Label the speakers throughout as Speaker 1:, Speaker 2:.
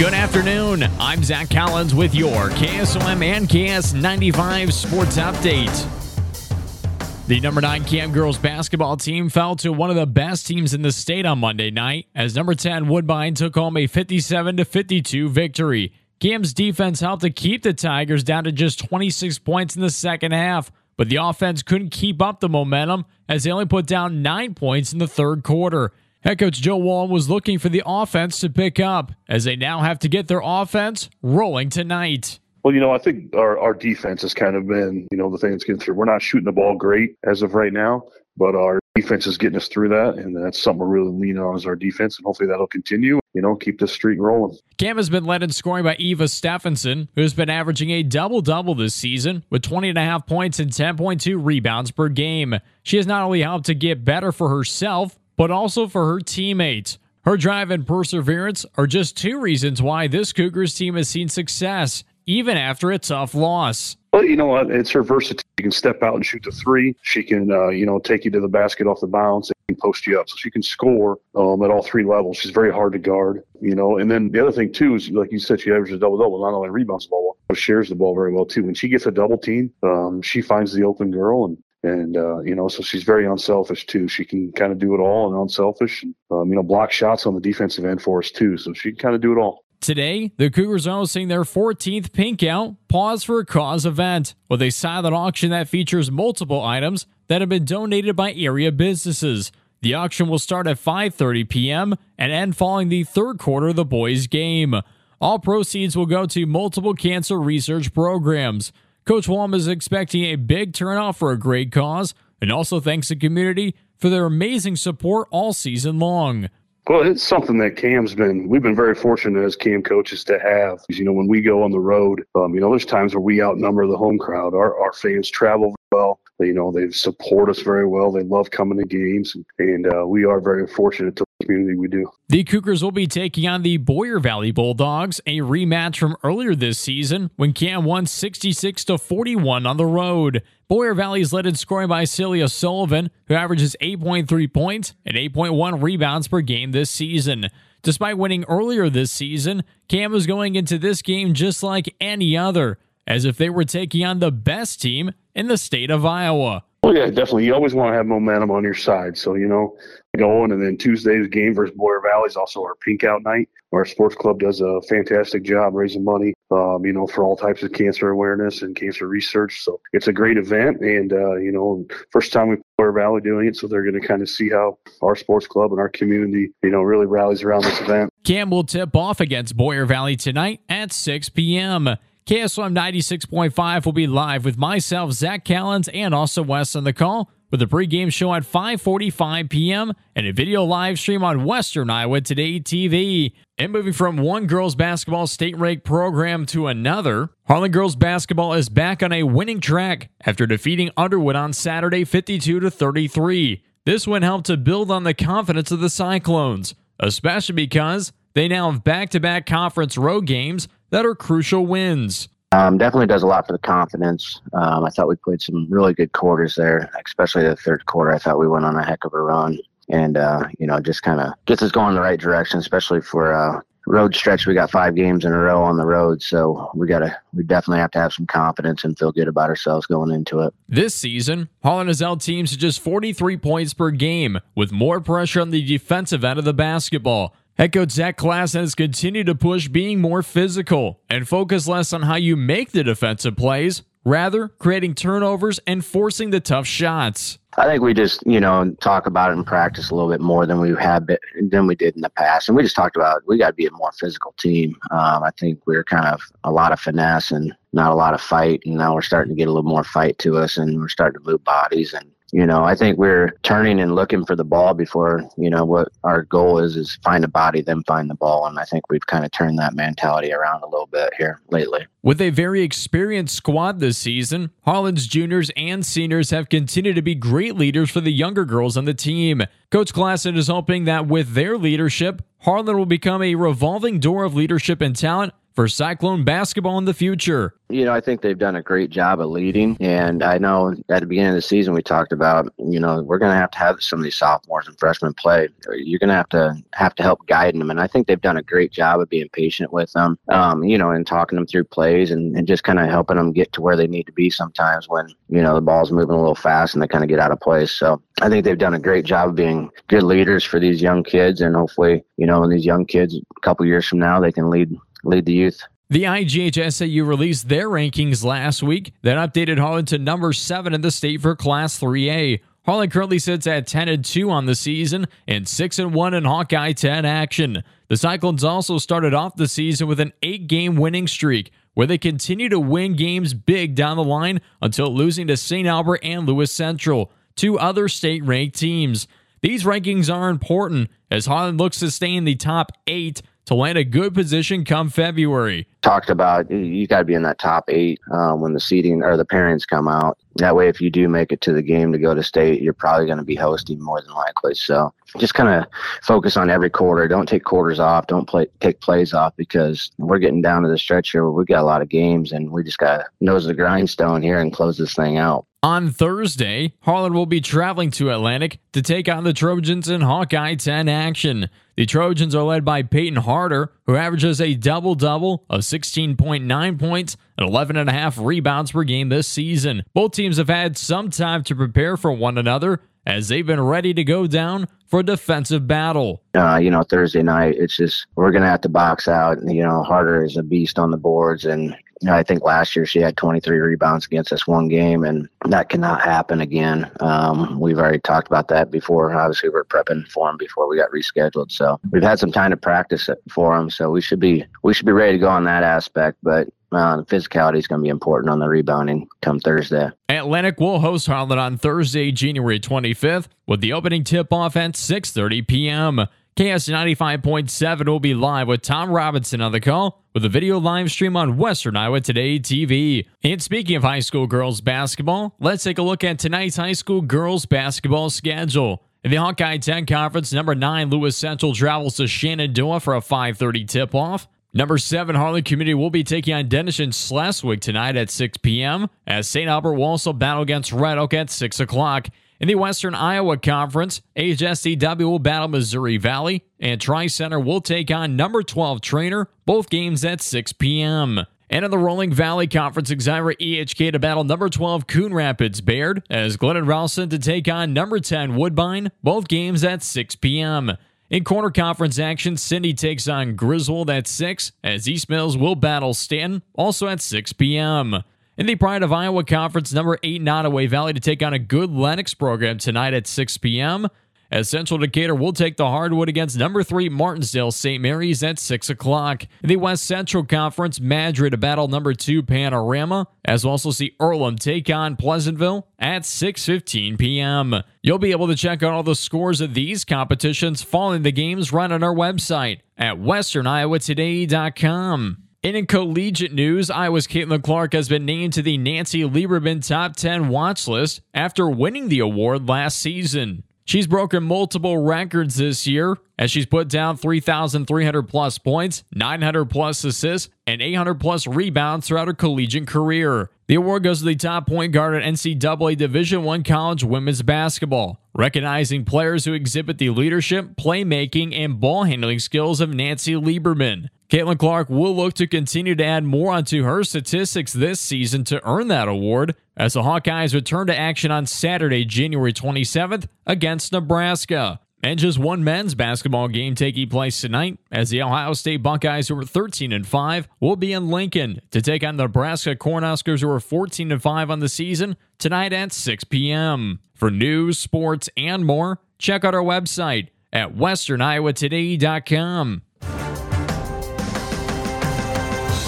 Speaker 1: Good afternoon. I'm Zach Collins with your KSOM and KS95 Sports Update. The number 9 Cam girls basketball team fell to one of the best teams in the state on Monday night as number 10 Woodbine took home a 57 52 victory. Cam's defense helped to keep the Tigers down to just 26 points in the second half, but the offense couldn't keep up the momentum as they only put down 9 points in the third quarter. Head coach Joe Wall was looking for the offense to pick up as they now have to get their offense rolling tonight.
Speaker 2: Well, you know, I think our, our defense has kind of been, you know, the thing that's getting through. We're not shooting the ball great as of right now, but our defense is getting us through that, and that's something we're really leaning on as our defense, and hopefully that'll continue. You know, keep this streak rolling.
Speaker 1: Cam has been led in scoring by Eva Stephenson, who's been averaging a double double this season with 20 and a half points and 10.2 rebounds per game. She has not only helped to get better for herself, but also for her teammates. Her drive and perseverance are just two reasons why this Cougars team has seen success, even after a tough loss.
Speaker 2: Well, you know what? It's her versatility. She can step out and shoot the three. She can, uh, you know, take you to the basket off the bounce and post you up. So she can score um, at all three levels. She's very hard to guard, you know. And then the other thing too is, like you said, she averages double double. Not only rebounds the ball, but shares the ball very well too. When she gets a double team, um, she finds the open girl and and uh, you know, so she's very unselfish too. She can kind of do it all and unselfish, um, you know, block shots on the defensive end for us too. So she can kind of do it all.
Speaker 1: Today, the Cougars are hosting their 14th Pink Out Pause for a Cause event with a silent auction that features multiple items that have been donated by area businesses. The auction will start at 5:30 p.m. and end following the third quarter of the boys' game. All proceeds will go to multiple cancer research programs. Coach Wallen is expecting a big turnout for a great cause and also thanks the community for their amazing support all season long.
Speaker 2: Well, it's something that Cam's been, we've been very fortunate as Cam coaches to have. You know, when we go on the road, um, you know, there's times where we outnumber the home crowd. Our, our fans travel well. You know, they support us very well. They love coming to games, and uh, we are very fortunate to community we do.
Speaker 1: The Cougars will be taking on the Boyer Valley Bulldogs, a rematch from earlier this season when Cam won 66 to 41 on the road. Boyer Valley is led in scoring by Celia Sullivan, who averages 8.3 points and 8.1 rebounds per game this season. Despite winning earlier this season, Cam is going into this game just like any other, as if they were taking on the best team in the state of Iowa.
Speaker 2: Well, yeah, definitely. You always want to have momentum on your side. So, you know, going and then Tuesday's game versus Boyer Valley is also our pink out night. Our sports club does a fantastic job raising money, um, you know, for all types of cancer awareness and cancer research. So it's a great event. And, uh, you know, first time we Boyer Valley doing it. So they're going to kind of see how our sports club and our community, you know, really rallies around this event.
Speaker 1: Cam will tip off against Boyer Valley tonight at 6 p.m. KSOM 96.5 will be live with myself, Zach Collins, and also Wes on the call with a pregame show at 5:45 p.m. and a video live stream on Western Iowa Today TV. And moving from one girls basketball state rank program to another, Harlan girls basketball is back on a winning track after defeating Underwood on Saturday 52 to 33. This win helped to build on the confidence of the Cyclones, especially because they now have back-to-back conference road games that are crucial wins.
Speaker 3: Um, definitely does a lot for the confidence. Um, I thought we played some really good quarters there, especially the third quarter. I thought we went on a heck of a run, and uh, you know, just kind of gets us going in the right direction, especially for uh, road stretch. We got five games in a row on the road, so we gotta, we definitely have to have some confidence and feel good about ourselves going into it.
Speaker 1: This season, Harlan has held teams to just 43 points per game, with more pressure on the defensive end of the basketball. Coach Zach Klassen has continued to push being more physical and focus less on how you make the defensive plays, rather creating turnovers and forcing the tough shots.
Speaker 3: I think we just, you know, talk about it in practice a little bit more than we have been, than we did in the past. And we just talked about we got to be a more physical team. Um, I think we are kind of a lot of finesse and not a lot of fight. And now we're starting to get a little more fight to us, and we're starting to move bodies and you know, I think we're turning and looking for the ball before, you know, what our goal is is find a body, then find the ball. And I think we've kind of turned that mentality around a little bit here lately.
Speaker 1: With a very experienced squad this season, Harlan's juniors and seniors have continued to be great leaders for the younger girls on the team. Coach Klassen is hoping that with their leadership, Harlan will become a revolving door of leadership and talent for Cyclone basketball in the future.
Speaker 3: You know, I think they've done a great job of leading. And I know at the beginning of the season, we talked about, you know, we're going to have to have some of these sophomores and freshmen play. You're going to have to have to help guide them. And I think they've done a great job of being patient with them, um, you know, and talking them through plays and, and just kind of helping them get to where they need to be sometimes when, you know, the ball's moving a little fast and they kind of get out of place. So I think they've done a great job of being good leaders for these young kids. And hopefully, you know, when these young kids a couple years from now, they can lead lead the youth.
Speaker 1: The IGHSAU released their rankings last week that updated Harlan to number 7 in the state for Class 3A. Harlan currently sits at 10 and 2 on the season and 6 and 1 in Hawkeye 10 action. The Cyclones also started off the season with an 8-game winning streak where they continue to win games big down the line until losing to St. Albert and Lewis Central, two other state ranked teams. These rankings are important as Harlan looks to stay in the top 8 to land a good position come February.
Speaker 3: Talked about you got to be in that top eight uh, when the seating or the parents come out. That way, if you do make it to the game to go to state, you're probably going to be hosting more than likely. So just kind of focus on every quarter. Don't take quarters off. Don't play take plays off because we're getting down to the stretch here where we got a lot of games and we just got to nose the grindstone here and close this thing out.
Speaker 1: On Thursday, Harlan will be traveling to Atlantic to take on the Trojans in Hawkeye 10 action. The Trojans are led by Peyton Harder, who averages a double double of 16.9 points and 11.5 rebounds per game this season. Both teams have had some time to prepare for one another as they've been ready to go down for a defensive battle.
Speaker 3: Uh, you know, Thursday night, it's just we're going to have to box out. You know, Harder is a beast on the boards, and I think last year she had 23 rebounds against us one game, and that cannot happen again. Um, we've already talked about that before. Obviously, we're prepping for him before we got rescheduled, so we've had some time to practice it for him. So we should be we should be ready to go on that aspect. But uh, physicality is going to be important on the rebounding come Thursday.
Speaker 1: Atlantic will host Harlan on Thursday, January 25th, with the opening tip-off at 6:30 p.m. KS 95.7 will be live with Tom Robinson on the call with a video live stream on Western Iowa Today TV. And speaking of high school girls basketball, let's take a look at tonight's high school girls basketball schedule. In the Hawkeye 10 Conference, number 9 Lewis Central travels to Shenandoah for a 5:30 tip-off. Number 7 Harlan Community will be taking on Denison Schleswig tonight at 6 p.m. as St. Albert will also battle against Red Oak at 6 o'clock. In the Western Iowa Conference, HSCW will battle Missouri Valley, and Tri Center will take on number 12 Treynor, both games at 6 p.m. And in the Rolling Valley Conference, Exira EHK to battle number 12 Coon Rapids Bayard, as Glenn Ralston to take on number 10 Woodbine, both games at 6 p.m. In corner conference action, Sidney takes on Griswold at 6, as East Mills will battle Stanton, also at 6 p.m. In the Pride of Iowa Conference, number 8 Nodaway Valley to take on a good Lenox program tonight at 6 p.m. As Central Decatur will take the hardwood against number 3 Martensdale St. Mary's at 6 o'clock. In the West Central Conference, Madrid to battle number 2 Panorama, as we'll also see Earlham take on Pleasantville at 6.15 p.m. You'll be able to check out all the scores of these competitions following the games run on our website at westerniowatoday.com. And in collegiate news, Iowa's Caitlin Clark has been named to the Nancy Lieberman Top 10 watch list after winning the award last season. She's broken multiple records this year as she's put down 3,300 plus points, 900 plus assists, and 800 plus rebounds throughout her collegiate career. The award goes to the top point guard at NCAA Division I college women's basketball, recognizing players who exhibit the leadership, playmaking, and ball handling skills of Nancy Lieberman. Caitlin Clark will look to continue to add more onto her statistics this season to earn that award as the Hawkeyes return to action on Saturday, January 27th against Nebraska. And just one men's basketball game taking place tonight as the Ohio State Buckeyes, who are 13 and 5, will be in Lincoln to take on the Nebraska Cornhuskers, who are 14 and 5 on the season, tonight at 6 p.m. For news, sports, and more, check out our website at westerniowatoday.com.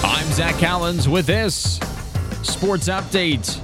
Speaker 1: I'm Zach Collins with this sports update.